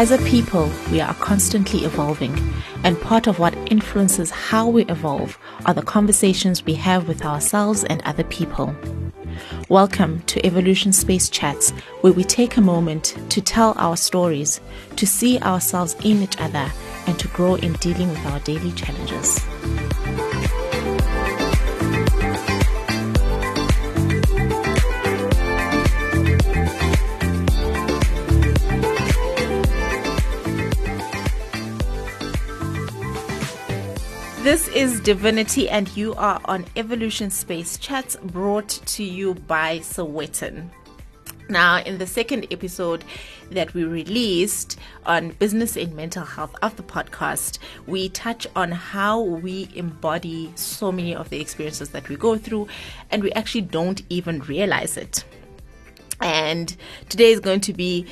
As a people, we are constantly evolving, and part of what influences how we evolve are the conversations we have with ourselves and other people. Welcome to Evolution Space Chats, where we take a moment to tell our stories, to see ourselves in each other, and to grow in dealing with our daily challenges. This is Divinity, and you are on Evolution Space Chats brought to you by Sowetan. Now, in the second episode that we released on business and mental health of the podcast, we touch on how we embody so many of the experiences that we go through, and we actually don't even realize it. And today is going to be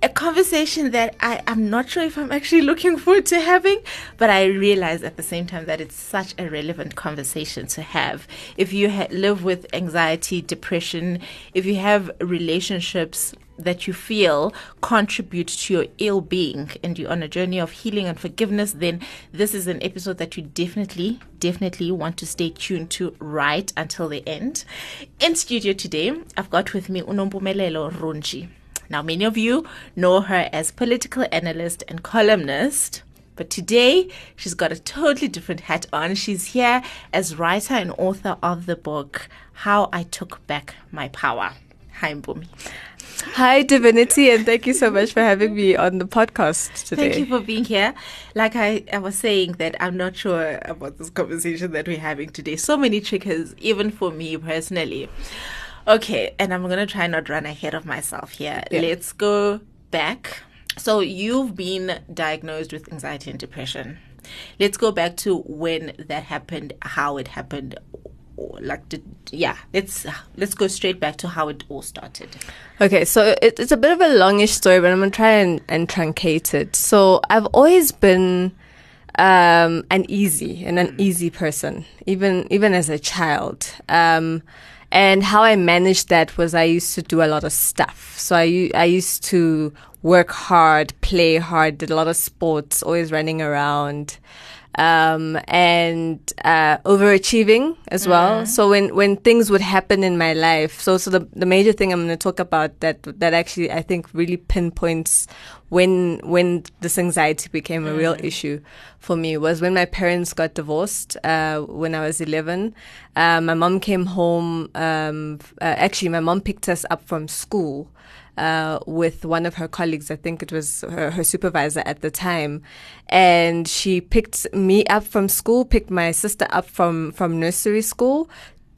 a conversation that I am not sure if I'm actually looking forward to having, but I realize at the same time that it's such a relevant conversation to have. If you ha- live with anxiety, depression, if you have relationships that you feel contribute to your ill being and you're on a journey of healing and forgiveness, then this is an episode that you definitely, definitely want to stay tuned to right until the end. In studio today, I've got with me Unompumelelo Runji. Now, many of you know her as political analyst and columnist. But today, she's got a totally different hat on. She's here as writer and author of the book, How I Took Back My Power. Hi, Mpumi. Hi, Divinity, and thank you so much for having me on the podcast today. Thank you for being here. Like I, I was saying, that I'm not sure about this conversation that we're having today. So many triggers, even for me personally. Okay, and I'm gonna try not run ahead of myself here. Yeah. Let's go back. So you've been diagnosed with anxiety and depression. Let's go back to when that happened, how it happened, like did, yeah let's let's go straight back to how it all started okay so it, it's a bit of a longish story but i'm gonna try and, and truncate it so i've always been um, an easy and an mm. easy person even even as a child um, and how I managed that was I used to do a lot of stuff. So I, I used to work hard, play hard, did a lot of sports, always running around. Um, and uh, overachieving as well. Mm. So when when things would happen in my life, so so the the major thing I'm going to talk about that that actually I think really pinpoints when when this anxiety became a real mm. issue for me was when my parents got divorced uh, when I was 11. Uh, my mom came home. Um, uh, actually, my mom picked us up from school. Uh, with one of her colleagues, I think it was her, her, supervisor at the time, and she picked me up from school, picked my sister up from from nursery school,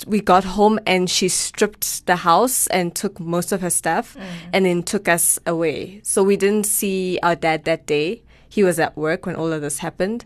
we got home and she stripped the house and took most of her stuff mm. and then took us away. So we didn't see our dad that day. He was at work when all of this happened.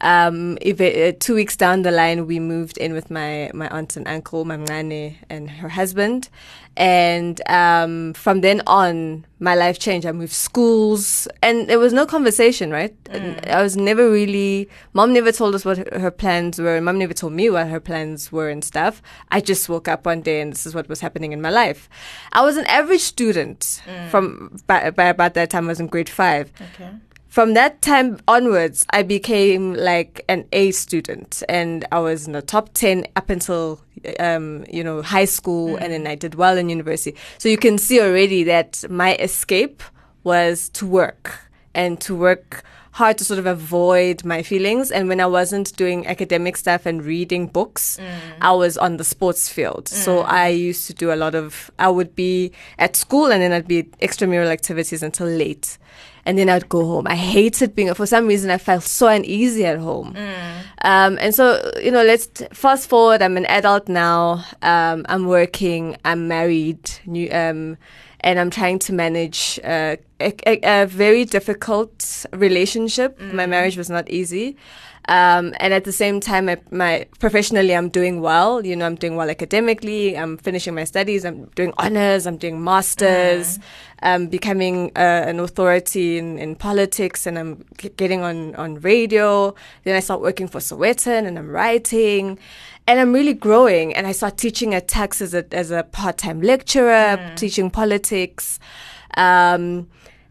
Um, if it, uh, two weeks down the line, we moved in with my, my aunt and uncle, Mamngane, and her husband. And um, from then on, my life changed. I moved schools, and there was no conversation, right? Mm. I was never really. Mom never told us what her plans were. Mom never told me what her plans were and stuff. I just woke up one day, and this is what was happening in my life. I was an average student mm. from by, by about that time. I was in grade five. Okay from that time onwards, I became like an A student, and I was in the top ten up until um, you know high school, mm. and then I did well in university. So you can see already that my escape was to work and to work hard to sort of avoid my feelings. And when I wasn't doing academic stuff and reading books, mm. I was on the sports field. Mm. So I used to do a lot of, I would be at school and then I'd be extramural activities until late and then I'd go home. I hated being, for some reason, I felt so uneasy at home. Mm. Um, and so, you know, let's fast forward. I'm an adult now. Um, I'm working. I'm married. New, um, and I'm trying to manage uh, a, a, a, very difficult relationship. Mm. My marriage was not easy. Um, and at the same time, my, my, professionally, I'm doing well. You know, I'm doing well academically. I'm finishing my studies. I'm doing honors. I'm doing masters. Mm. I'm becoming uh, an authority in, in politics, and I'm getting on on radio. Then I start working for Sowetan, and I'm writing, and I'm really growing. And I start teaching at Tuks as a as a part time lecturer, mm. teaching politics. Um,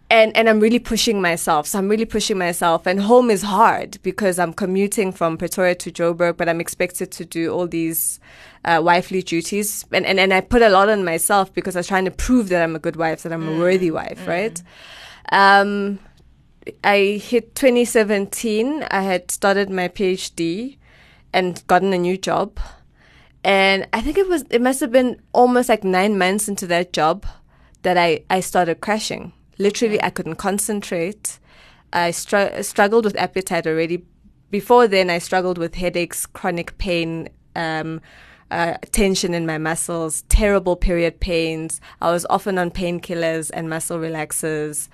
and and I'm really pushing myself. So I'm really pushing myself. And home is hard because I'm commuting from Pretoria to Joburg, but I'm expected to do all these uh, wifely duties. And, and and I put a lot on myself because I was trying to prove that I'm a good wife, that I'm a worthy wife, right? Um, I hit 2017. I had started my PhD and gotten a new job. And I think it was it must have been almost like nine months into that job that I, I started crashing. Literally, I couldn't concentrate. I str- struggled with appetite already. Before then, I struggled with headaches, chronic pain, um, uh, tension in my muscles, terrible period pains. I was often on painkillers and muscle relaxers.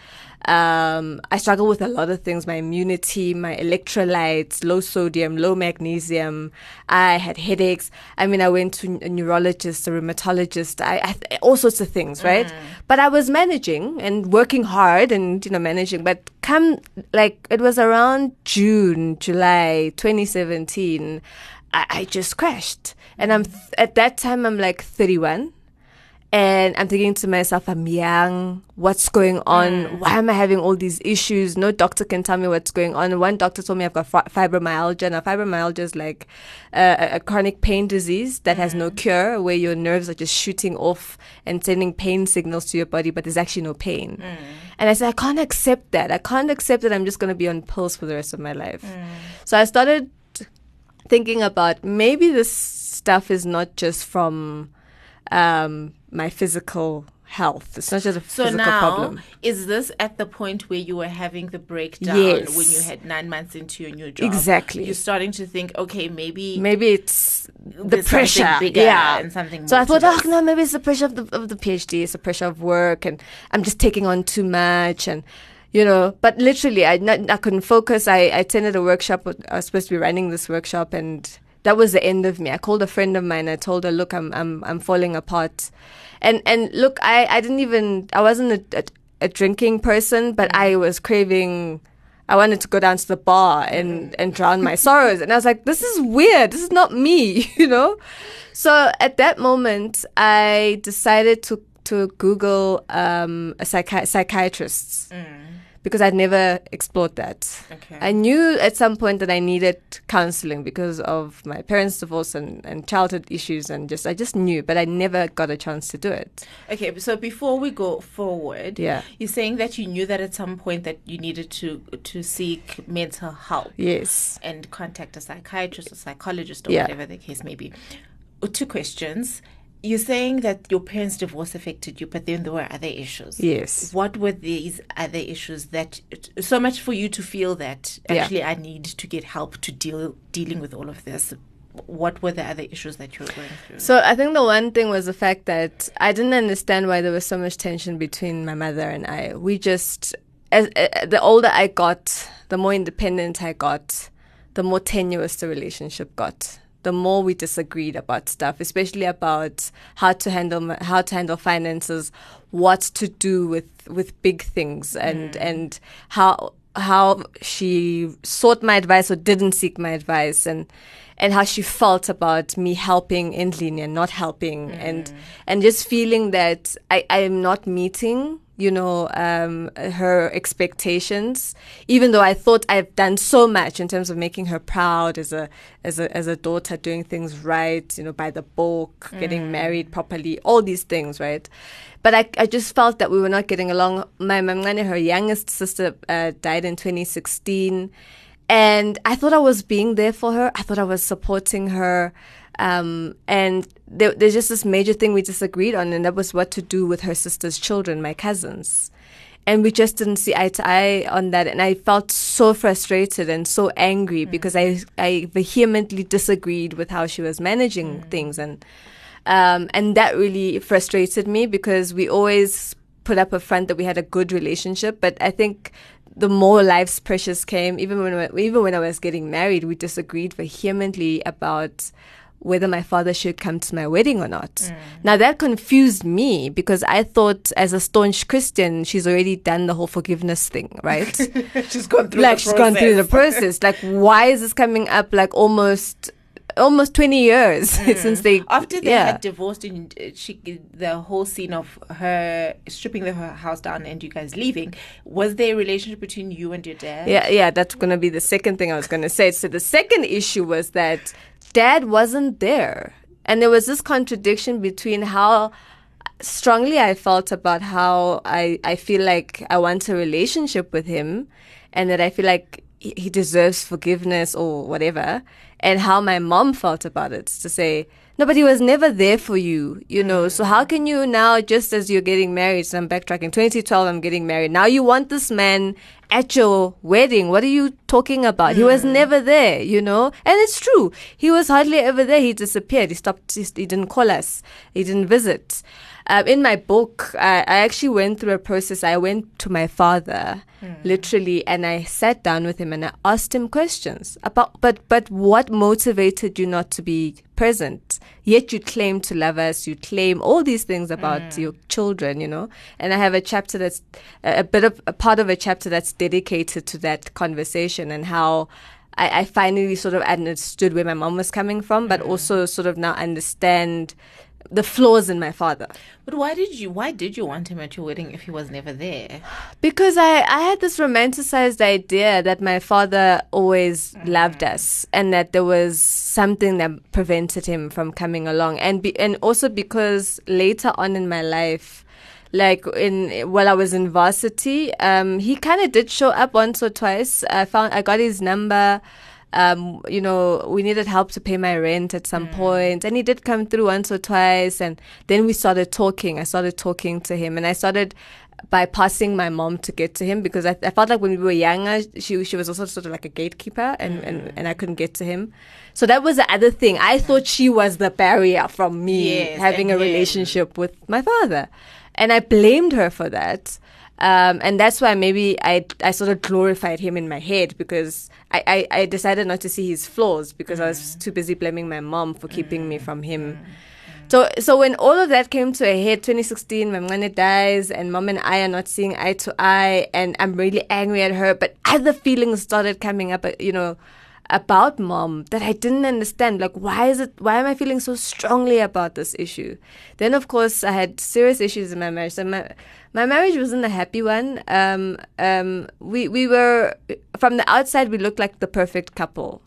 Um, I struggle with a lot of things my immunity, my electrolytes, low sodium, low magnesium. I had headaches. I mean, I went to a neurologist, a rheumatologist, I, I all sorts of things, right? But I was managing and working hard and, you know, managing. But come, like, it was around June, July 2017. I, I just crashed. And I'm th- at that time I'm like 31 and I'm thinking to myself, I'm young. What's going on? Mm. Why am I having all these issues? No doctor can tell me what's going on. One doctor told me I've got fibromyalgia. Now, fibromyalgia is like a, a chronic pain disease that has no mm. cure, where your nerves are just shooting off and sending pain signals to your body, but there's actually no pain. Mm. And I said, I can't accept that. I can't accept that I'm just going to be on pills for the rest of my life. So I started thinking about maybe this stuff is not just from um, my physical health. It's not just a So physical now, problem. is this at the point where you were having the breakdown Yes. when you had nine months into your new job? Exactly. You're starting to think, okay, maybe Maybe it's the pressure. bigger yeah. and something. So I thought, oh no, maybe it's the pressure of the of the PhD, it's the pressure of work, and I'm just taking on too much, and you know. But literally, I not, I couldn't focus. I, I attended a workshop. I was supposed to be running this workshop, and that was the end of me. I called a friend of mine. I told her, look, I'm I'm I'm falling apart, and and look, I I didn't even I wasn't a, a, a drinking person, but I mm. was craving. I wanted to go down to the bar and, mm. and drown my sorrows. And I was like, this is weird. This is not me, you know? So at that moment, I decided to, to Google um, a psychi- psychiatrist mm. Because I'd never explored that. Okay. I knew at some point that I needed counseling because of my parents' divorce and, and childhood issues and just I just knew, but I never got a chance to do it. Okay, so before we go forward, Yeah. you're saying that you knew that at some point that you needed to to seek mental help Yes. and contact a psychiatrist or psychologist or Yeah. whatever the case may be. Two questions. You're saying that your parents' divorce affected you, but then there were other issues. Yes. What were these other issues that so much for you to feel that Yeah. actually I need to get help to deal dealing with all of this? What were the other issues that you were going through? So I think the one thing was the fact that I didn't understand why there was so much tension between my mother and I. We just, as uh, the older I got, the more independent I got, the more tenuous the relationship got. The more we disagreed about stuff, especially about how to handle how to handle finances, what to do with with big things, and mm. and how how she sought my advice or didn't seek my advice. And and how she felt about me helping Endlini and not helping. And and just feeling that I, I am not meeting you know um, her expectations even though I thought I've done so much in terms of making her proud as a as a as a daughter doing things right you know by the book getting married properly all these things right? But I, I just felt that we were not getting along. My mamngane, her youngest sister, uh, died in 2016, and I thought I was being there for her. I thought I was supporting her, um, and there, there's just this major thing we disagreed on, and that was what to do with her sister's children, my cousins. And we just didn't see eye to eye on that, and I felt so frustrated and so angry because I I vehemently disagreed with how she was managing things and. Um, and that really frustrated me because we always put up a front that we had a good relationship. But I think the more life's pressures came, even when even when I was getting married, we disagreed vehemently about whether my father should come to my wedding or not. Mm. Now that confused me because I thought as a staunch Christian, she's already done the whole forgiveness thing, right? she's gone through like the she's gone through the process. process. Like, why is this coming up like almost almost 20 years since they After they yeah. had divorced, and uh, she, the whole scene of her stripping the, her house down and you guys leaving, was there a relationship between you and your dad? Yeah, yeah, that's going to be the second thing I was going to say. So the second issue was that dad wasn't there. And there was this contradiction between how strongly I felt about how I, I feel like I want a relationship with him and that I feel like he deserves forgiveness or whatever, and how my mom felt about it to say, no, but he was never there for you, you know. So how can you now, just as you're getting married, so I'm backtracking, 2012, I'm getting married. Now you want this man at your wedding. What are you talking about? He was hmm. never there, you know. And it's true. He was hardly ever there. He disappeared. He stopped. He, he didn't call us. He didn't visit. Um, in my book, I, I actually went through a process. I went to my father, hmm. literally, and I sat down with him and I asked him questions about, but but what motivated you not to be present? Yet you claim to love us. You claim all these things about hmm. your children, you know. And I have a chapter that's a, a bit of a part of a chapter that's dedicated to that conversation and how. I, I finally sort of understood where my mom was coming from, but hmm. also sort of now understand the flaws in my father. But why did you? Why did you want him at your wedding if he was never there? Because I, I had this romanticized idea that my father always loved us and that there was something that prevented him from coming along. And be, and also because later on in my life, like in while I was in varsity, um, he kind of did show up once or twice. I found I got his number. Um, you know, we needed help to pay my rent at some point, and he did come through once or twice. And then we started talking. I started talking to him, and I started bypassing my mom to get to him because I, I felt like when we were younger, she she was also sort of like a gatekeeper, and, and, and I couldn't get to him. So that was the other thing. I thought she was the barrier from me Yes, having a him. relationship with my father, and I blamed her for that. Um, and that's why maybe I I sort of glorified him in my head because I, I, I decided not to see his flaws because I was too busy blaming my mom for keeping me from him. So so when all of that came to a head, 2016, my mother dies, and mom and I are not seeing eye to eye, and I'm really angry at her. But other feelings started coming up, uh, you know, about mom that I didn't understand. Like, why is it? Why am I feeling so strongly about this issue? Then, of course, I had serious issues in my marriage. So my my marriage wasn't a happy one. Um, um, we we were from the outside, we looked like the perfect couple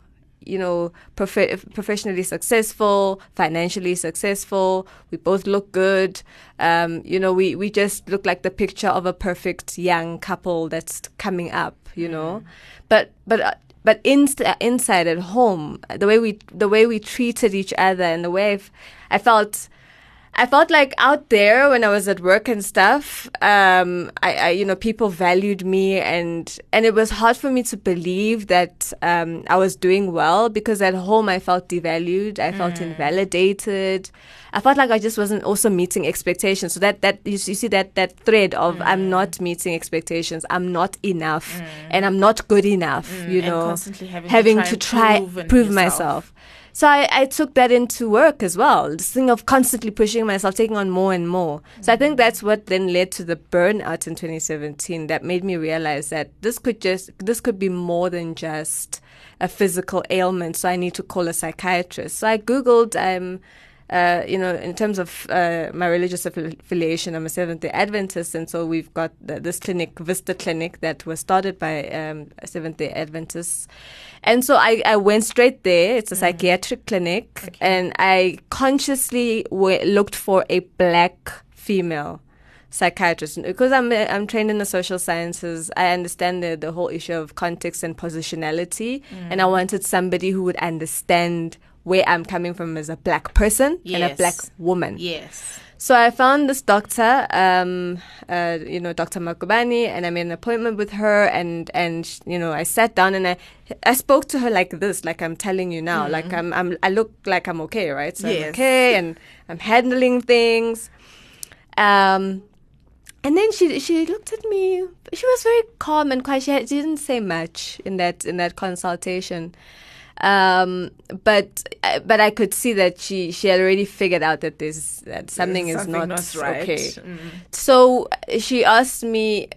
you know, prof- professionally successful, financially successful. We both look good. Um, you know, we, we just look like the picture of a perfect young couple that's coming up, you know. But, but, uh, but inst- inside at home, the way we, the way we treated each other and the way I've, I felt, I felt like out there when I was at work and stuff, um, I, I, you know, people valued me and, and it was hard for me to believe that, um, I was doing well because at home I felt devalued. I felt invalidated. I felt like I just wasn't also meeting expectations. So that, that, you, you see that, that thread of mm. I'm not meeting expectations. I'm not enough mm. and I'm not good enough, mm. you and know, constantly having to try and try, prove prove myself. So I, I took that into work as well. This thing of constantly pushing myself, taking on more and more. So I think that's what then led to the burnout in 2017 that made me realize that this could just, this could be more than just a physical ailment. So I need to call a psychiatrist. So I Googled, um, uh, you know, in terms of uh, my religious affiliation, I'm a Seventh Day Adventist, and so we've got the, this clinic, Vista Clinic, that was started by um, Seventh Day Adventists, and so I, I went straight there. It's a psychiatric clinic, and I consciously w- looked for a black female psychiatrist because I'm I'm trained in the social sciences. I understand the the whole issue of context and positionality, and I wanted somebody who would understand where I'm coming from as a black person and a black woman. Yes. So I found this doctor, um, uh, you know, Dr. Makubani, and I made an appointment with her, and and you know, I sat down and I I spoke to her like this, like I'm telling you now, like I'm I'm I look like I'm okay, right? So I'm okay, and I'm handling things. Um, and then she she looked at me. She was very calm and quiet. She, had, she didn't say much in that in that consultation. Um, but uh, but I could see that she she had already figured out that there's that something is Something not, not right. okay. Mm. So uh, she asked me,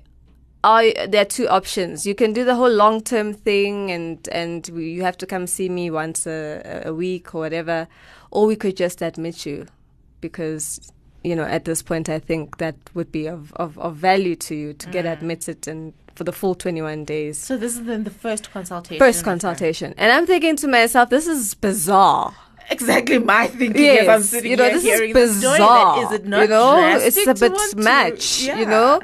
are there are two options. You can do the whole long term thing, and and we, you have to come see me once a, a week or whatever, or we could just admit you, because you know at this point I think that would be of of, of value to you to get admitted and for the full 21 days. So this is then the first consultation. First consultation, and I'm thinking to myself, this is bizarre. Exactly my thinking Yes, as I'm sitting you know, here this hearing is story. bizarre. That, is it not you know, it's a bit want to- much. Yeah. You know,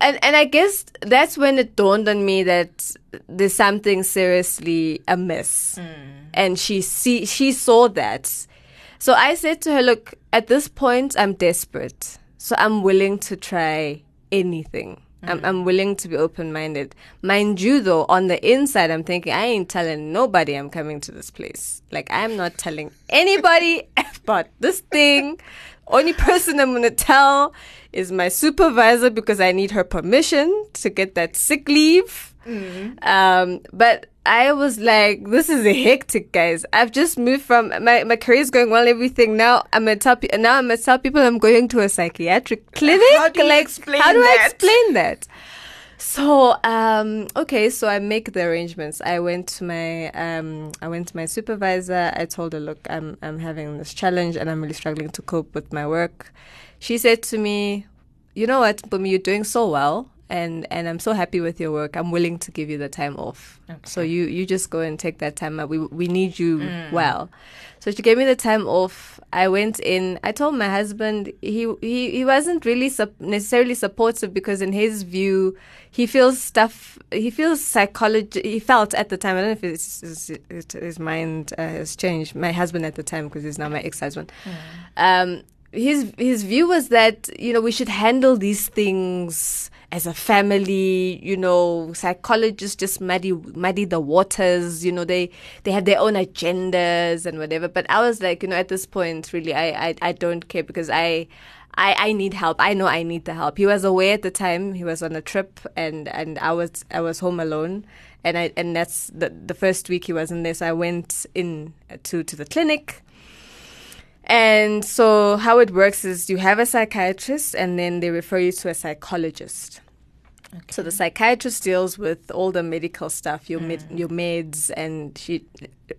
and and I guess that's when it dawned on me that there's something seriously amiss, Mm. and she see she saw that. So I said to her, "Look, at this point, I'm desperate, so I'm willing to try anything." I'm, mm. I'm willing to be open minded. Mind you, though, on the inside, I'm thinking, I ain't telling nobody I'm coming to this place. Like, I'm not telling anybody about this thing. Only person I'm going to tell is my supervisor because I need her permission to get that sick leave. Um, but I was like, this is a hectic, guys. I've just moved from my, my career's going well, everything. Now I'm tell pe- now I'm gonna tell people I'm going to a psychiatric clinic. How do like, explain how do I explain that? So um okay, so I make the arrangements. I went to my um I went to my supervisor. I told her, look, I'm I'm having this challenge and I'm really struggling to cope with my work. She said to me, you know what, Mpumi, you're doing so well and and I'm so happy with your work. I'm willing to give you the time off. So you you just go and take that time. out. We we need you well. So she gave me the time off. I went in. I told my husband he he he wasn't really sup- necessarily supportive because in his view he feels stuff. He feels psychology. He felt at the time. I don't know if his his, his, his mind uh, has changed. My husband at the time because he's now my ex-husband. Um, his his view was that you know we should handle these things as a family you know psychologists just muddy muddy the waters you know they they have their own agendas and whatever but i was like you know at this point really i i, I don't care because i I, I need help. I know I need the help. He was away at the time. He was on a trip, and, and I was I was home alone, and I and that's the the first week he wasn't there. So I went in to to the clinic, and so how it works is you have a psychiatrist and then they refer you to a psychologist. So the psychiatrist deals with all the medical stuff, your med- your meds, and she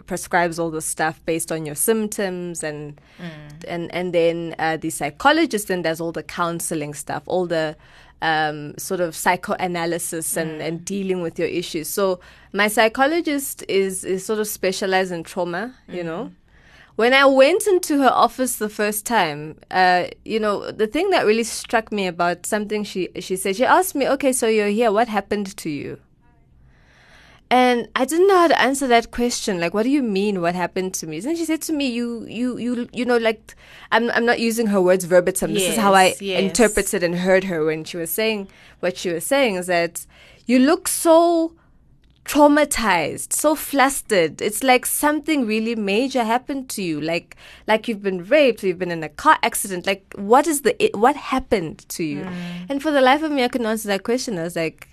prescribes all the stuff based on your symptoms, and and and then uh, the psychologist then does all the counseling stuff, all the um, sort of psychoanalysis and, and dealing with your issues. So my psychologist is is sort of specialized in trauma, you know. When I went into her office the first time, uh, you know, the thing that really struck me about something she she said, she asked me, "Okay, so you're here. What happened to you?" And I didn't know how to answer that question. Like, what do you mean? What happened to me? And she said to me, "You, you, you, you know, like, I'm, I'm not using her words verbatim. this is how I Yes, yes. interpreted and heard her when she was saying what she was saying. Is that you look so traumatized, so flustered. It's like something really major happened to you. Like like you've been raped, you've been in a car accident. Like what is the what happened to you? And for the life of me, I couldn't answer that question. I was like.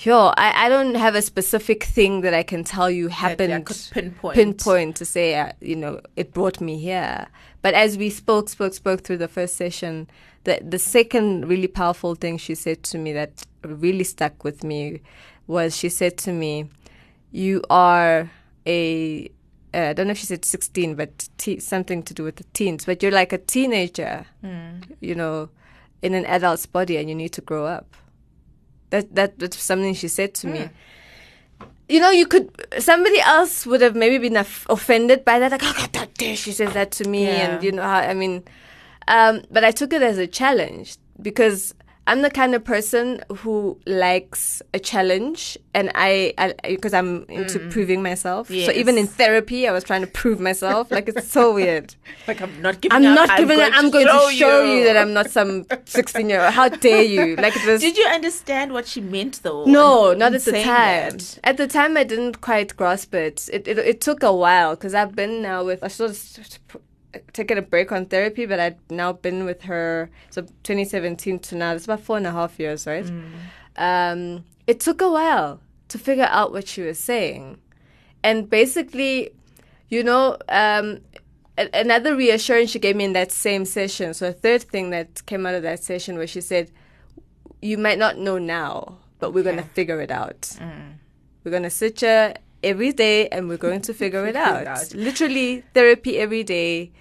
Yo, I, I don't have a specific thing that I can tell you happened I could pinpoint. pinpoint to say, uh, you know, it brought me here. But as we spoke, spoke, spoke through the first session, the the second really powerful thing she said to me that really stuck with me was she said to me, "You are a uh, I don't know if she said 16, but te- something to do with the teens. But you're like a teenager, you know, in an adult's body, and you need to grow up." That that that's something she said to me you know, you could somebody else would have maybe been off- offended by that. Like, oh, how dare she says that to me? Yeah. And you know, how, I mean, um, but I took it as a challenge because I'm the kind of person who likes a challenge, and I because I'm into mm. proving myself. So even in therapy, I was trying to prove myself. like it's so weird. Like I'm not giving I'm up. not giving. I'm to going to show you. that I'm not some 16 year old. How dare you? Like it was. Did you understand what she meant though? No, not at the time. that? At the time, I didn't quite grasp it. It it, it took a while because I've been now with I sort of taken a break on therapy, but I've now been with her. So 2017 to now, it's about four and a half years, right? Um, it took a while to figure out what she was saying, and basically, you know, um, a- another reassurance she gave me in that same session. So a third thing that came out of that session where she said, you might not know now, but we're going to figure it out. We're going to sit here every day and we're going to figure it Figure out. it out. Literally therapy every day.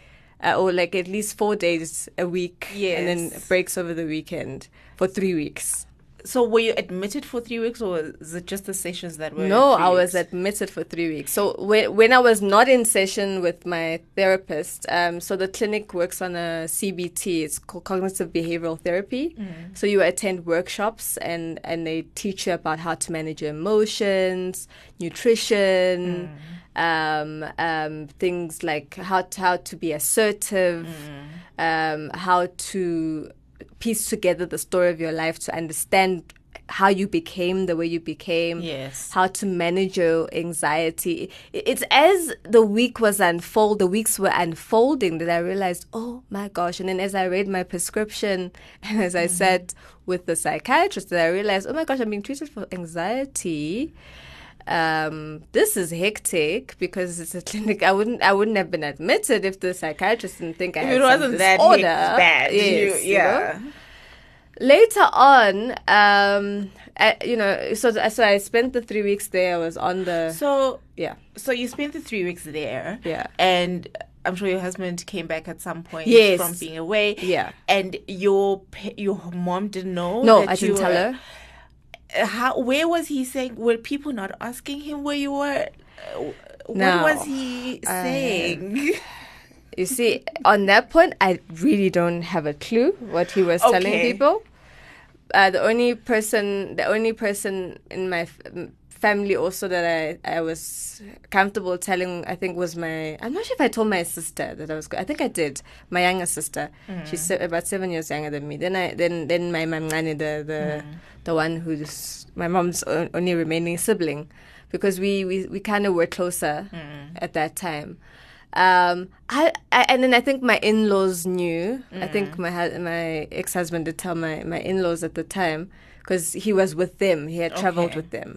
Uh, or like at least four days a week, and then breaks over the weekend for three weeks. So were you admitted for three weeks, or is it just the sessions that were? No, I was weeks? admitted for three weeks. So when when I was not in session with my therapist, um, so the clinic works on a CBT. It's called cognitive behavioral therapy. So you attend workshops and and they teach you about how to manage your emotions, nutrition. Um, um, things like how to, how to be assertive, um, how to piece together the story of your life to understand how you became the way you became Yes. how to manage your anxiety. It's as the week was unfold the weeks were unfolding that i realized oh my gosh. And then as i read my prescription and as i sat with the psychiatrist that i realized oh my gosh i'm being treated for anxiety um, this is hectic because it's a clinic. I wouldn't, I wouldn't have been admitted if the psychiatrist didn't think I If had it wasn't that disorder. bad, Yes, you, you know? yeah. later on, um, I, you know, so so I spent the three weeks there. I was on the So, yeah, so you spent the three weeks there, Yeah. and I'm sure your husband came back at some point Yes. from being away, Yeah. and your your mom didn't know. no, I didn't tell were- her. Uh, How? Where was he saying? Were people not asking him where you were? Uh, What was he saying? You see, on that point, I really don't have a clue what he was telling people. Uh, the only person, the only person in my family also that I, I was comfortable telling, I think was my, I'm not sure if I told my sister that I was, I think I did, my younger sister. Mm. She's se- about seven years younger than me. Then I, then, then my mamngani, the, the, mm. the one who's my mom's only remaining sibling, because we, we, we kind of were closer mm. at that time. Um, I, I and then I think my in-laws knew. I think my my ex-husband did tell my my in-laws at the time because he was with them. He had traveled Okay. with them.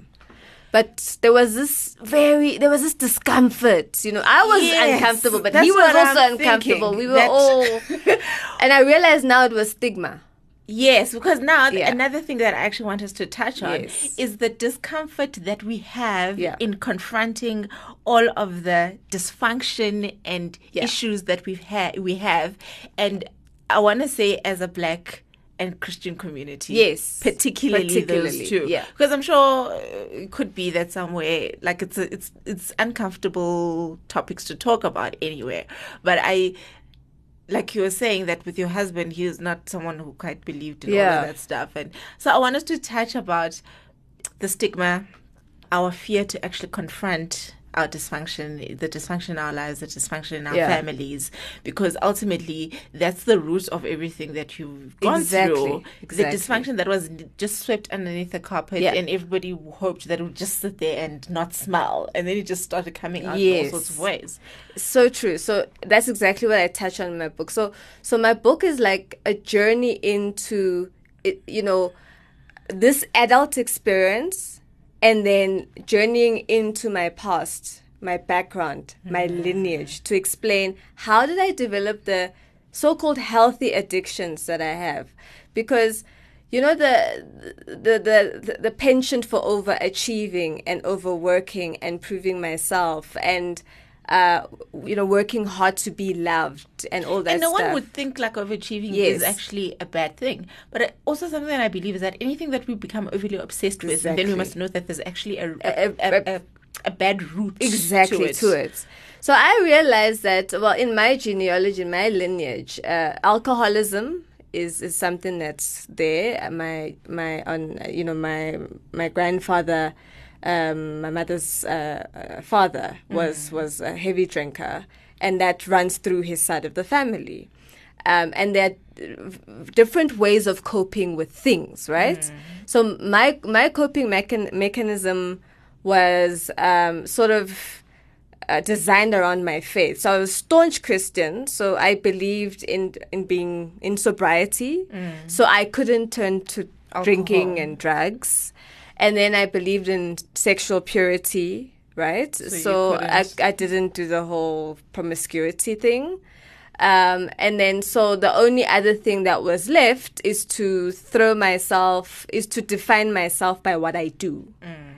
But there was this very, there was this discomfort. You know, I was Yes, uncomfortable, but he was also I'm uncomfortable. We were that- all, and I realized now it was stigma. Yes, because now Yeah. another thing that I actually want us to touch on Yes. is the discomfort that we have Yeah. in confronting all of the dysfunction and Yeah. issues that we've had we have and I want to say as a black and Christian community. Yes, particularly, particularly, those two. yeah. Because I'm sure uh, it could be that somewhere like it's a, it's it's uncomfortable topics to talk about anywhere. But I like you were saying that with your husband, he is not someone who quite believed in all of that stuff. And so I want us to touch about the stigma, our fear to actually confront our dysfunction, the dysfunction in our lives, the dysfunction in our Yeah. families, because ultimately that's the root of everything that you've gone Exactly, through. exactly. The dysfunction that was just swept underneath the carpet, Yeah. and everybody hoped that it would just sit there and not smell, and then it just started coming out in Yes. all sorts of ways. So true. So that's exactly what I touch on in my book. So so my book is like a journey into it, you know this adult experience and then journeying into my past, my background, my mm. lineage to explain how did I develop the so-called healthy addictions that I have. Because you know the the the the, the penchant for overachieving and overworking and proving myself and uh, you know working hard to be loved and all that and no stuff. one would think like overachieving Yes. is actually a bad thing. But also something that I believe is that anything that we become overly obsessed with, then we must know that there's actually a A- a, a, a, a bad root exactly to it. So I realized that well, in my genealogy, in my lineage, uh, alcoholism is, is something that's there. My my on you know my my grandfather, um, my mother's uh, uh, father was was a heavy drinker, and that runs through his side of the family. Um, and there are different ways of coping with things, right? So my my coping mechan- mechanism was um, sort of uh, designed around my faith. So I was staunch Christian. So I believed in in being in sobriety. So I couldn't turn to drinking and drugs. And then I believed in sexual purity. Right. you So, I I didn't do the whole promiscuity thing. Um, and then, so the only other thing that was left is to throw myself, is to define myself by what I do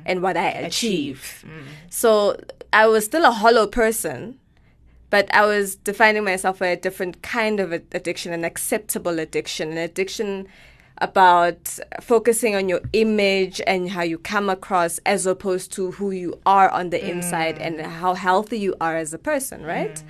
and what I achieve. So I was still a hollow person, but I was defining myself by a different kind of addiction, an acceptable addiction, an addiction about focusing on your image and how you come across as opposed to who you are on the inside and how healthy you are as a person, right?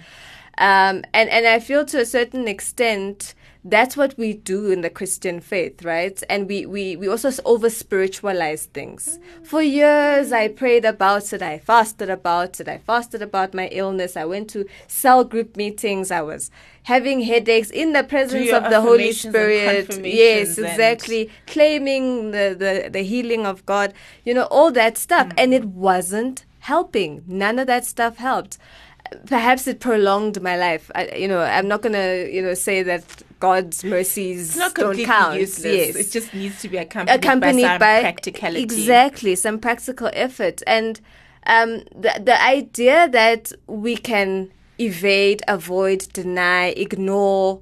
Um, and, and I feel to a certain extent, that's what we do in the Christian faith, right? And we, we, we also over spiritualize things. For years, I prayed about it, I fasted about it, I fasted about my illness, I went to cell group meetings, I was having headaches in the presence of the Holy Spirit. Yes, exactly. Claiming the, the, the healing of God, you know, all that stuff. And it wasn't helping. None of that stuff helped perhaps it prolonged my life. I, you know, I'm not gonna, you know, say that God's mercies It's not don't count. useless. Yes, It just needs to be accompanied, accompanied by some by practicality. exactly some practical effort, and um, the the idea that we can evade, avoid, deny, ignore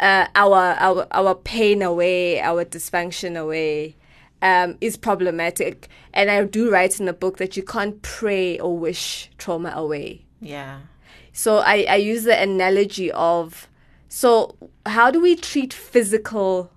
uh, our our our pain away, our dysfunction away. Um, is problematic, and I do write in the book that you can't pray or wish trauma away. Yeah. So I, I use the analogy of so how do we treat physical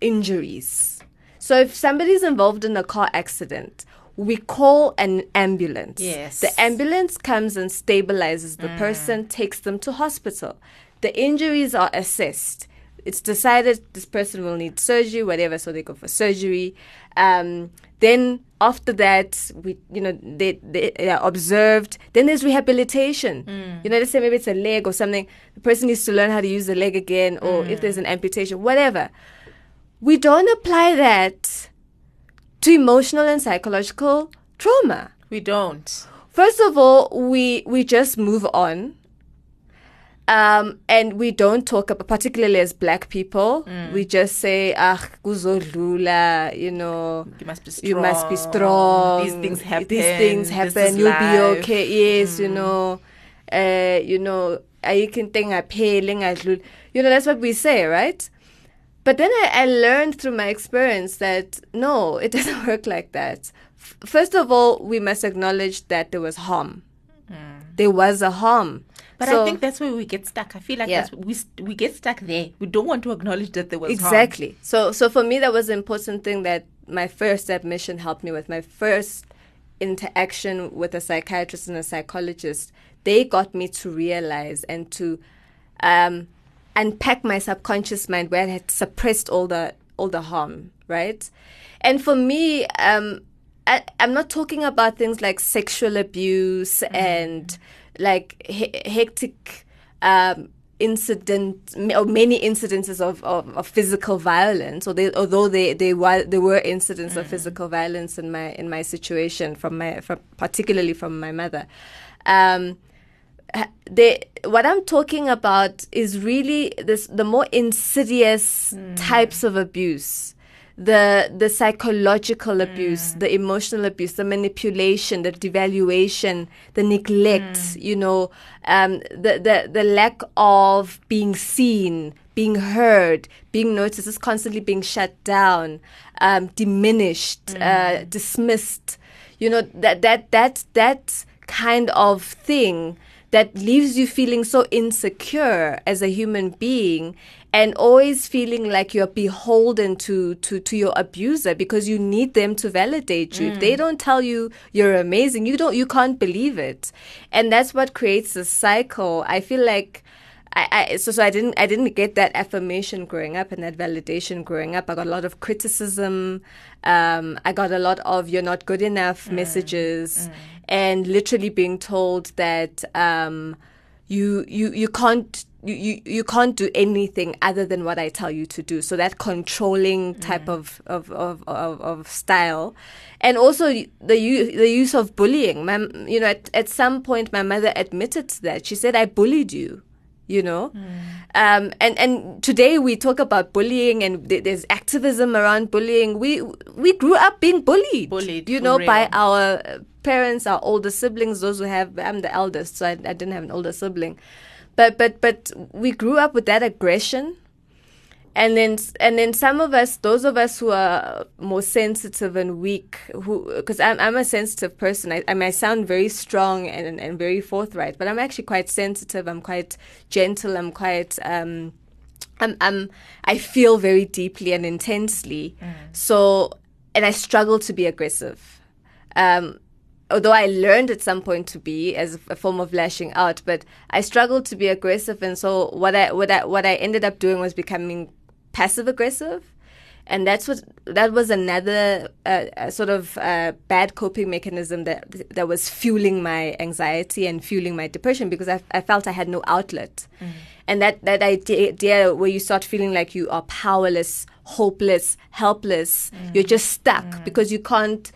injuries? So if somebody's involved in a car accident, we call an ambulance. Yes. The ambulance comes and stabilizes the person, takes them to hospital. The injuries are assessed. It's decided this person will need surgery, whatever, so they go for surgery. Um, then after that, we, you know, they, they are observed. Then there's rehabilitation. Hmm. You know, let's say maybe it's a leg or something. The person needs to learn how to use the leg again, or if hmm. there's an amputation, whatever. We don't apply that to emotional and psychological trauma. We don't. First of all, we we just move on. Um, and we don't talk about, particularly as black people, we just say, ah, kuzodlula, you know, You must be strong. you must be strong. These things happen. These things happen. You'll life. be okay. Yes, you know, uh, you know, I can think I pailing You know, that's what we say, right? But then I, I learned through my experience that no, it doesn't work like that. F- First of all, we must acknowledge that there was harm. There was a harm. But So- I think that's where we get stuck. I feel like Yeah. we we get stuck there. We don't want to acknowledge that there was harm. Exactly. So so for me that was an important thing that my first admission helped me with. My first interaction with a psychiatrist and a psychologist, they got me to realize and to um, unpack my subconscious mind where I had suppressed all the all the harm, right? And for me, um, I, I'm not talking about things like sexual abuse and like he- hectic um, incident or many incidences of, of, of physical violence. Or they, although they they were there were incidents of physical violence in my in my situation from my from particularly from my mother. Um, they what I'm talking about is really this the more insidious types of abuse. The the psychological abuse, the emotional abuse, the manipulation, the devaluation, the neglect, you know, um, the, the the lack of being seen, being heard, being noticed, is constantly being shut down, um, diminished, uh, dismissed. You know that that that that kind of thing that leaves you feeling so insecure as a human being and always feeling like you're beholden to, to, to your abuser because you need them to validate you. If they mm. don't tell you you're amazing, you don't you can't believe it. And that's what creates a cycle. I feel like I, I so so I didn't I didn't get that affirmation growing up and that validation growing up. I got a lot of criticism. Um, I got a lot of "you're not good enough" mm. messages, mm. And literally being told that um, you you you can't. You, you, you can't do anything other than what I tell you to do. So that controlling type of, of, of, of, of style, and also the u- the use of bullying. My, you know, at, at some point, my mother admitted to that. She said, "I bullied you." You know? Um, and and today we talk about bullying and th- there's activism around bullying. We we grew up being bullied Bullied, you know by our parents our older siblings those who have i'm the eldest so I, I didn't have an older sibling. But but but we grew up with that aggression and then and then some of us those of us who are more sensitive and weak who because I'm, I'm a sensitive person. I, I sound very strong and, and very forthright but i'm actually quite sensitive. I'm quite gentle. I'm quite um i'm, I'm i feel very deeply and intensely. Mm. so and i struggle to be aggressive. Um although I learned at some point to be as a form of lashing out, but I struggled to be aggressive, and so what I what I what I ended up doing was becoming passive aggressive and that's what that was another uh, sort of uh, bad coping mechanism that that was fueling my anxiety and fueling my depression because I, I felt I had no outlet, mm. and that that idea where you start feeling like you are powerless, hopeless, helpless, mm. you're just stuck mm. because you can't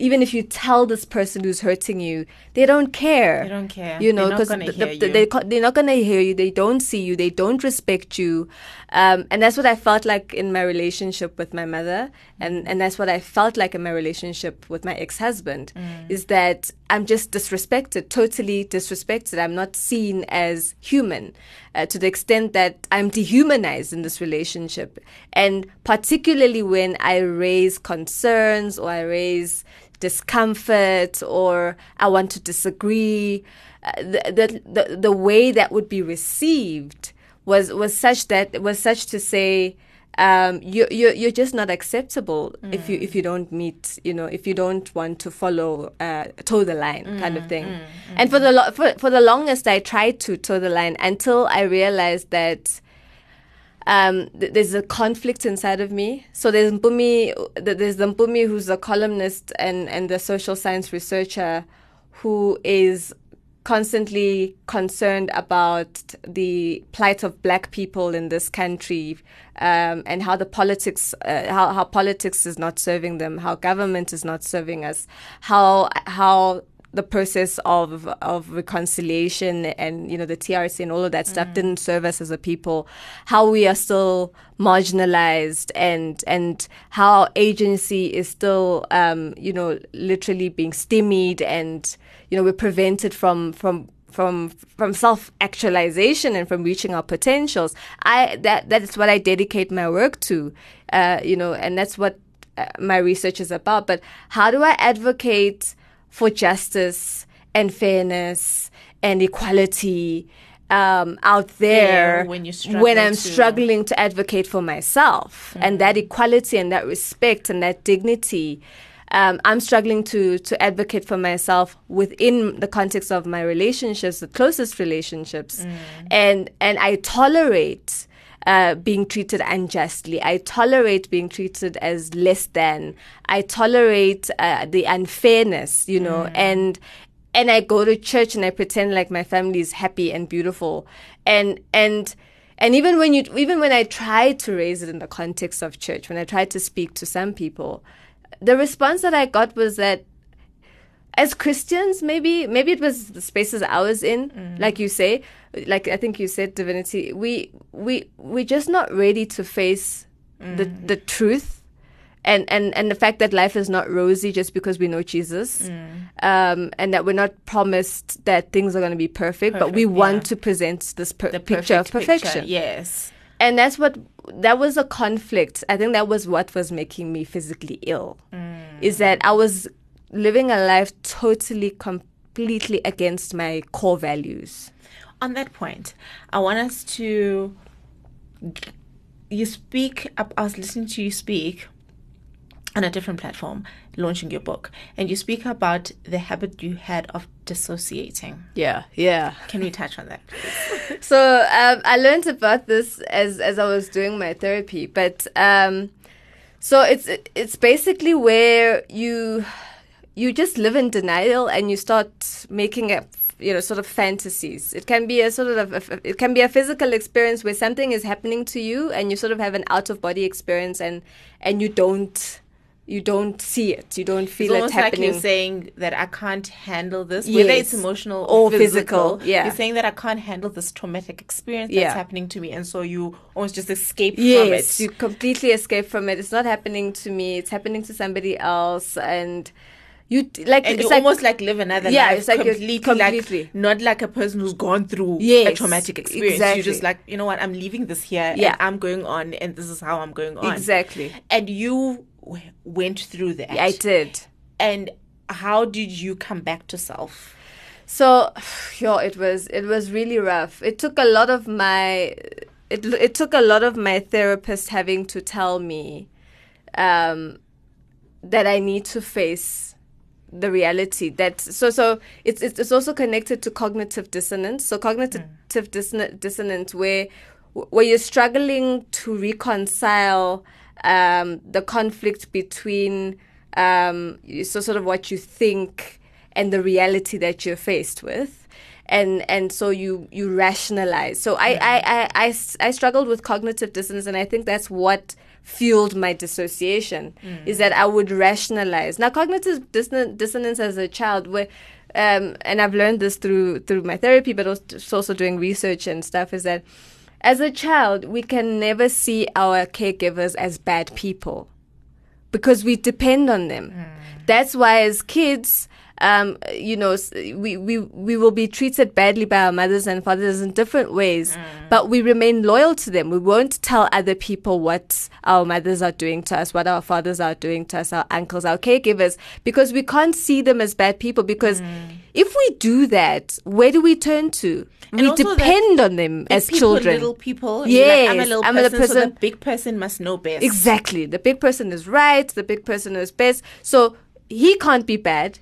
even if you tell this person who's hurting you, they don't care. They don't care. You know, because the, the, they, they're not going to hear you. They don't see you. They don't respect you. Um, and that's what I felt like in my relationship with my mother. And, and that's what I felt like in my relationship with my ex husband mm. is that I'm just disrespected, totally disrespected. I'm not seen as human uh, to the extent that I'm dehumanized in this relationship. And particularly when I raise concerns or I raise discomfort or I want to disagree. Uh, the, the, the way that would be received was was such that was such to say um, you you you're just not acceptable mm. if you if you don't meet you know if you don't want to follow uh, toe the line mm, kind of thing. Mm, and for the lo- for for the longest, I tried to toe the line until I realized that um, th- there's a conflict inside of me. So there's Mpumi, there's the Mpumi who's a columnist and, and the social science researcher who is constantly concerned about the plight of black people in this country um, and how the politics uh, how, how politics is not serving them how government is not serving us how how the process of of reconciliation and you know the TRC and all of that stuff mm. didn't serve us as a people. How we are still marginalized and and how agency is still um, you know literally being stymied and you know we're prevented from from from from self actualization and from reaching our potentials. I that that is what I dedicate my work to, uh, you know, and that's what uh, my research is about. But how do I advocate? for justice and fairness and equality um, out there yeah, when, when, I'm to... struggling to advocate for myself mm. and that equality and that respect and that dignity. Um, I'm struggling to to advocate for myself within the context of my relationships, the closest relationships, mm. and and I tolerate uh, being treated unjustly. I tolerate being treated as less than. I tolerate uh, the unfairness, you know, mm. and and I go to church and I pretend like my family is happy and beautiful, and and and even when you even when I try to raise it in the context of church, when I try to speak to some people, the response that I got was that as Christians, maybe maybe it was the spaces I was in, mm. like you say, like I think you said, divinity. We we we're just not ready to face mm. the the truth, and and and the fact that life is not rosy just because we know Jesus, mm. um, and that we're not promised that things are going to be perfect, perfect, but we want to present this per- picture of perfection. Picture, yes, and that's what that was a conflict. I think that was what was making me physically ill. Mm. Is that I was living a life totally, completely against my core values. On that point, I want us to. You speak, I was listening to you speak on a different platform launching your book. And you speak about the habit you had of dissociating. Yeah yeah. Can we touch on that? So um, i learned about this as as i was doing my therapy but um, so it's it's basically where you you just live in denial and you start making up you know sort of fantasies. It can be a sort of a, it can be a physical experience where something is happening to you and you sort of have an out of body experience and and you don't you don't see it. You don't feel it's it happening like you're saying that i can't handle this. Yes. whether it's emotional or, physical, physical, yeah. you're saying that i can't handle this traumatic experience that's yeah. happening to me and so you almost just escape yes, from it. you completely escape from it. It's not happening to me. It's happening to somebody else and you like and it's you like almost like live another Yeah, life it's like completely, completely- like not like a person who's gone through a traumatic experience. exactly. You're just like, you know what, I'm leaving this here Yeah. and I'm going on and this is how I'm going on. exactly. And you w- went through that. I did. And how did you come back to self? So, yo, it was it was really rough. It took a lot of my it it took a lot of my therapist having to tell me um, that I need to face the reality that so so it's it's, also connected to cognitive dissonance. So cognitive disson- dissonance where where you're struggling to reconcile um, the conflict between um, so sort of what you think and the reality that you're faced with. And and so you you rationalize. So I I I I struggled with cognitive dissonance and i think that's what fueled my dissociation is that i would rationalize now cognitive disson- dissonance as a child where um, and i've learned this through through my therapy but also also doing research and stuff is that as a child we can never see our caregivers as bad people because we depend on them. That's why as kids, um, you know, we, we, we will be treated badly by our mothers and fathers in different ways, but we remain loyal to them. We won't tell other people what our mothers are doing to us, what our fathers are doing to us, our uncles, our caregivers, because we can't see them as bad people. Because if we do that, where do we turn to? And we depend on them as people, children. little people. you're like, I'm a little I'm a person, so the big person must know best. Exactly. The big person is right. The big person is best. So he can't be bad.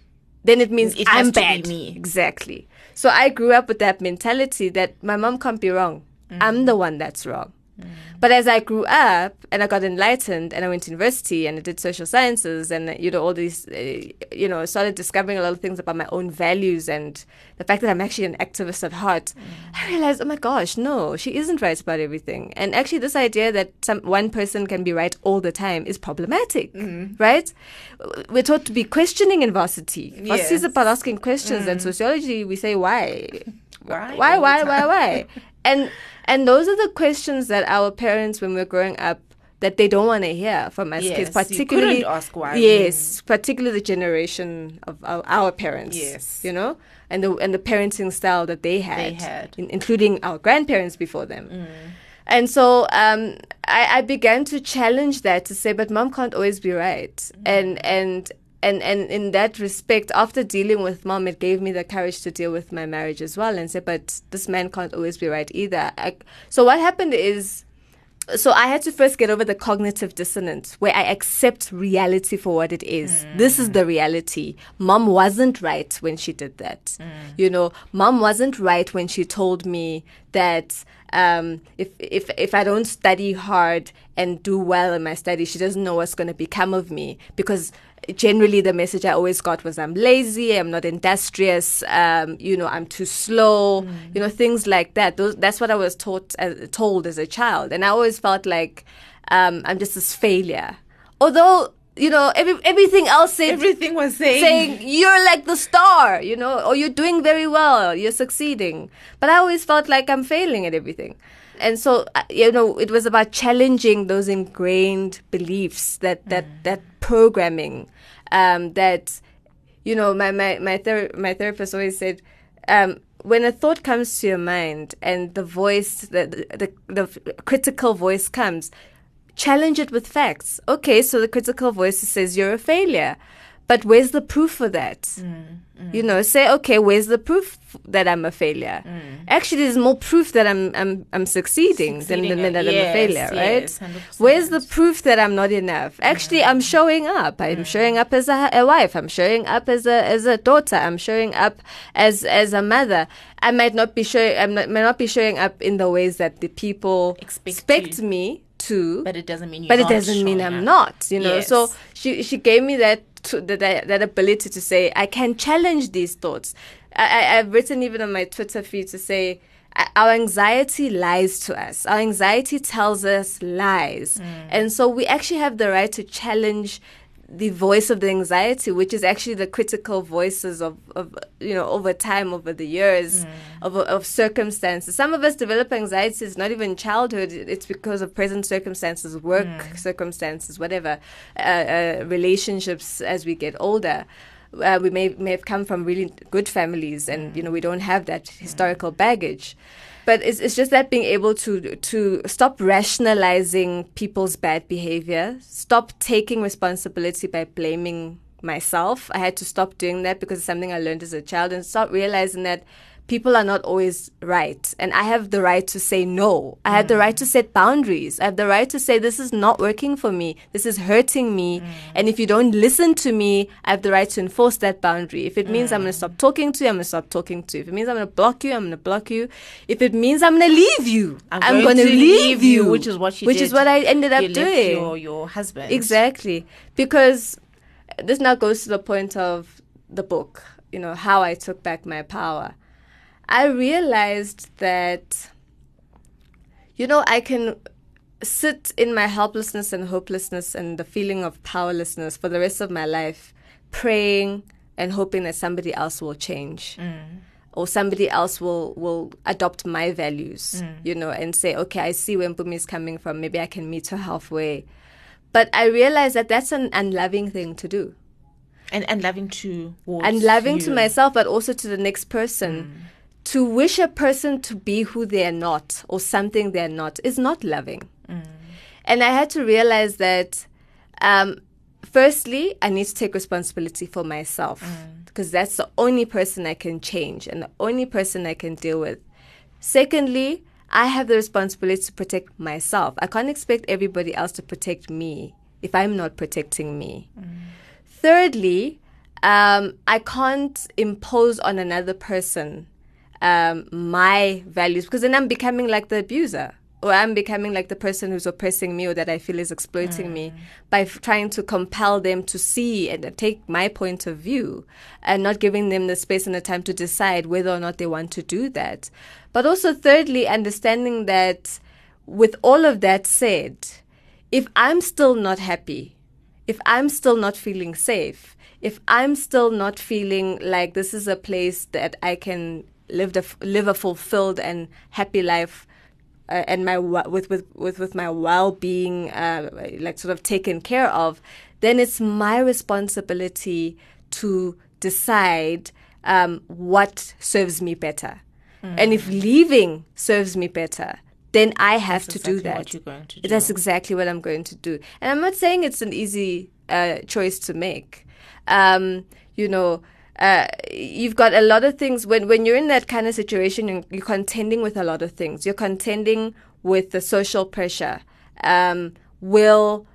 Then it means It has I'm to be bad. me. Exactly. So I grew up with that mentality that my mom can't be wrong. Mm. I'm the one that's wrong. Mm. But as I grew up and I got enlightened and I went to university and I did social sciences and you know all these uh, you know started discovering a lot of things about my own values and the fact that I'm actually an activist at heart, mm. I realized oh my gosh no she isn't right about everything and actually this idea that some one person can be right all the time is problematic, mm-hmm. right? We're taught to be questioning in varsity. Varsity is Yes. about asking questions and mm. sociology we say why Why? why why why why and and those are the questions that our parents when we're growing up that they don't want to hear from us Yes, kids particularly ask why. yes particularly the generation of our, our parents Yes. you know and the and the parenting style that they had, had. in- including our grandparents before them and so um, I, I began to challenge that to say, but mom can't always be right. And and and and in that respect, after dealing with mom, it gave me the courage to deal with my marriage as well and say, but this man can't always be right either. I, so what happened is so I had to first get over the cognitive dissonance where I accept reality for what it is. This is the reality. Mom wasn't right when she did that. You know, mom wasn't right when she told me that um, if if if I don't study hard and do well in my studies, she doesn't know what's going to become of me because generally the message I always got was I'm lazy, I'm not industrious, um, you know, I'm too slow, you know, things like that. Those, that's what I was taught as, told as a child, and I always felt like um, I'm just this failure. Although you know, every, everything else said Everything was saying. saying you're like the star, you know, or you're doing very well, you're succeeding. But I always felt like I'm failing at everything. And so, uh, you know, it was about challenging those ingrained beliefs, that that that programming, um, that, you know, my my my, ther- my therapist always said, um, when a thought comes to your mind and the voice, the the, the, the critical voice comes, challenge it with facts. Okay, so the critical voice says you're a failure. But where's the proof for that? Mm, mm. You know, say, okay, where's the proof that I'm a failure? Mm. Actually, there's more proof that I'm I'm I'm succeeding, Succeeding than, than at- that I'm a yes, failure, right? yes, 100%. Where's the proof that I'm not enough? Actually, I'm showing up. I'm showing up as a, a wife. I'm showing up as a as a daughter. I'm showing up as as a mother. I might not be showing. I might not be showing up in the ways that the people Expect expect me to but it doesn't mean you're but it doesn't mean I'm up. not, you know. So she she gave me that to, that that ability to say I can challenge these thoughts. I, I I've written even on my Twitter feed to say our anxiety lies to us. Our anxiety tells us lies, mm. and so we actually have the right to challenge the voice of the anxiety, which is actually the critical voices of, of you know over time, over the years of of circumstances. Some of us develop anxieties not even in childhood; it's because of present circumstances, work circumstances, whatever, uh, uh, relationships as we get older. Uh, we may may have come from really good families, and you know we don't have that historical baggage. But it's, it's just that being able to to stop rationalizing people's bad behavior, stop taking responsibility by blaming myself. I had to stop doing that because it's something I learned as a child, and start realizing that people are not always right. And I have the right to say no. I have the right to set boundaries. I have the right to say, this is not working for me. This is hurting me. And if you don't listen to me, I have the right to enforce that boundary. If it means I'm going to stop talking to you, I'm going to stop talking to you. If it means I'm going to block you, I'm going to block you. If it means I'm going to leave you, I'm, going going to leave leave you, you. which is what did. Which did. is what I ended up you doing. your, your husband. Exactly. Because this now goes to the point of the book, you know, how I took back my power. I realized that, you know, I can sit in my helplessness and hopelessness and the feeling of powerlessness for the rest of my life, praying and hoping that somebody else will change. Mm. Or somebody else will, will adopt my values, mm. you know, and say, okay, I see where Mpumi is coming from. Maybe I can meet her halfway. But I realized that that's an unloving thing to do. And, and loving to And loving to myself, but also to the next person. Mm. To wish a person to be who they're not or something they're not is not loving. And I had to realize that, um, firstly, I need to take responsibility for myself because that's the only person I can change and the only person I can deal with. Secondly, I have the responsibility to protect myself. I can't expect everybody else to protect me if I'm not protecting me. Thirdly, um, I can't impose on another person um, my values because then I'm becoming like the abuser or I'm becoming like the person who's oppressing me or that I feel is exploiting me by f- trying to compel them to see and take my point of view and not giving them the space and the time to decide whether or not they want to do that. But also, thirdly, understanding that with all of that said, if I'm still not happy, if I'm still not feeling safe, if I'm still not feeling like this is a place that I can live the, live a fulfilled and happy life, uh, and my with with with with my well being, uh, like sort of taken care of, then it's my responsibility to decide um, what serves me better, and if leaving serves me better, then I have That's to do that. what you're going to do. That's exactly what I'm going to do. And I'm not saying it's an easy uh, choice to make. Um, you know, uh, you've got a lot of things when when you're in that kind of situation. You're, you're contending with a lot of things. You're contending with the social pressure. Um, will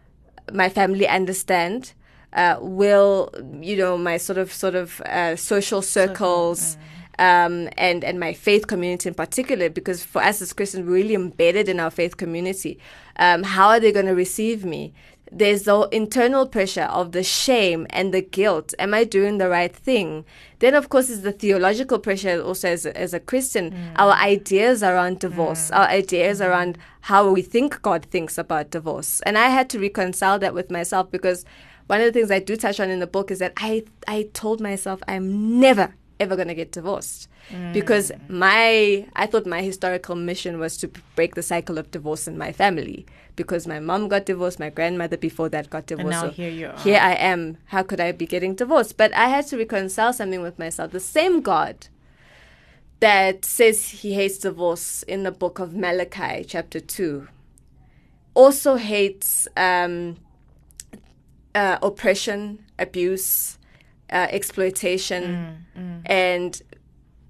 my family understand? Uh, will you know my sort of sort of uh, social circles? um, and and my faith community in particular, because for us as Christians, we're really embedded in our faith community. Um, how are they going to receive me? There's the internal pressure of the shame and the guilt. Am I doing the right thing? Then, of course, is the theological pressure also as a, as a Christian. Mm. Our ideas around divorce, mm. our ideas around how we think God thinks about divorce. And I had to reconcile that with myself because one of the things I do touch on in the book is that I, I told myself I'm never, ever going to get divorced because my I thought my historical mission was to break the cycle of divorce in my family because my mom got divorced, my grandmother before that got divorced. and now so here you are. Here I am. How could I be getting divorced? But I had to reconcile something with myself. The same God that says he hates divorce in the book of Malachi, chapter 2, also hates um, uh, oppression, abuse, uh, exploitation, mm, mm. and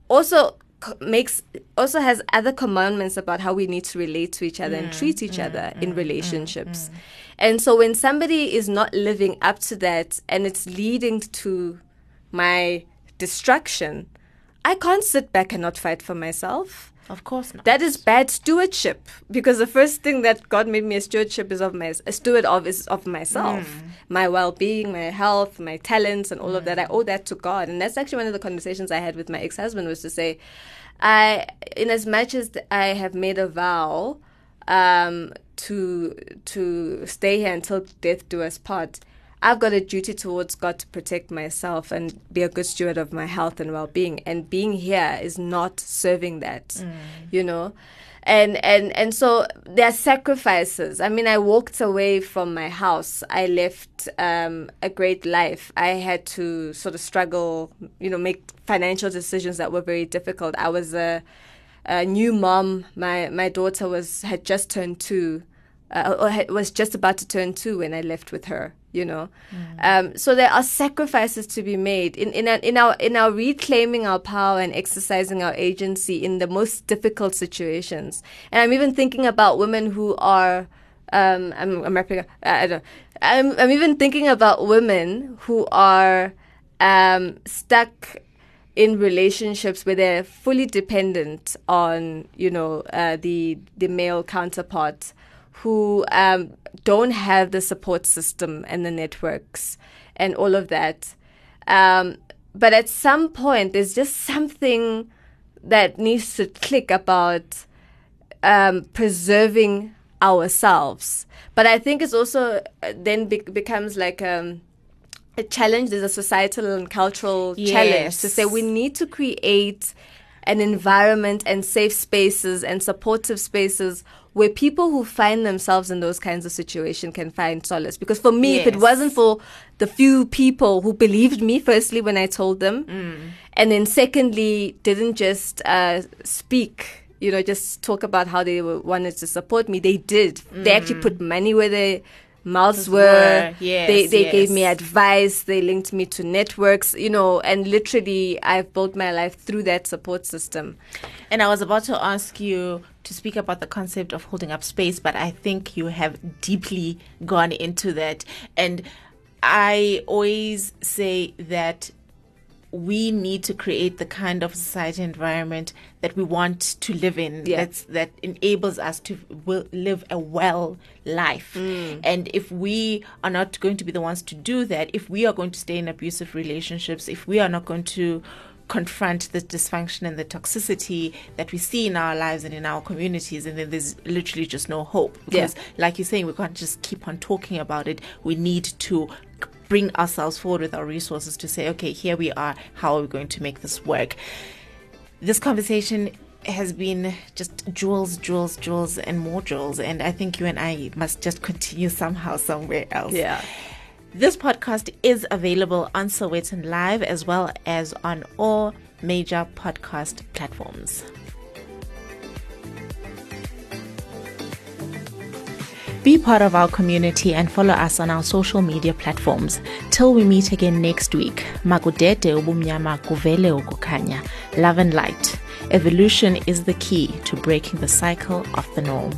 also makes also has other commandments about how we need to relate to each other and mm, treat each other in relationships. And so when somebody is not living up to that and it's leading to my destruction, I can't sit back and not fight for myself. Of course not. That is bad stewardship because the first thing that God made me a stewardship is of my a steward of is of myself, my well-being, my health, my talents, and all of that. I owe that to God, and that's actually one of the conversations I had with my ex-husband was to say, I, in as much as I have made a vow um, to to stay here until death do us part. I've got a duty towards God to protect myself and be a good steward of my health and well being. And being here is not serving that, you know. And and and so there are sacrifices. I mean i walked away from my house. I left um, a great life. I had to sort of struggle you know make financial decisions that were very difficult. I was a, a new mom. My my daughter was had just turned two uh, was just about to turn two when i left with her you know. Mm. Um, so there are sacrifices to be made in in, in our in our reclaiming our power and exercising our agency in the most difficult situations. And I'm even thinking about women who are. Um, I'm, I'm wrapping. I don't. I'm I'm even thinking about women who are um, stuck in relationships where they're fully dependent on you know uh, the the male counterpart who um, don't have the support system and the networks and all of that. Um, but at some point, there's just something that needs to click about um, preserving ourselves. But I think it's also uh, then be- becomes like um, a challenge. There's a societal and cultural yes. challenge to say we need to create an environment and safe spaces and supportive spaces where people who find themselves in those kinds of situations can find solace. Because for me, yes. if it wasn't for the few people who believed me, firstly, when I told them, mm. and then secondly, didn't just uh, speak, you know, just talk about how they wanted to support me, they did. Mm. They actually put money where they mouths were. Yes, they they yes. gave me advice. They linked me to networks. You know, and literally, I've built my life through that support system. And I was about to ask you to speak about the concept of holding up space, but I think you have deeply gone into that. And I always say that we need to create the kind of society environment that we want to live in yeah. that's that enables us to live a well life mm. and if we are not going to be the ones to do that if we are going to stay in abusive relationships if we are not going to confront the dysfunction and the toxicity that we see in our lives and in our communities and then there's literally just no hope because yeah. like you're saying we can't just keep on talking about it we need to bring ourselves forward with our resources to say, okay, here we are. How are we going to make this work? This conversation has been just jewels, jewels, jewels, and more jewels. And I think you and I must just continue somehow, somewhere else. Yeah. This podcast is available on Sowetan Live as well as on all major podcast platforms. Be part of our community and follow us on our social media platforms. Till we meet again next week, Magudete ubumnyama kuvele ukukanya. Love and light. Evolution is the key to breaking the cycle of the norm.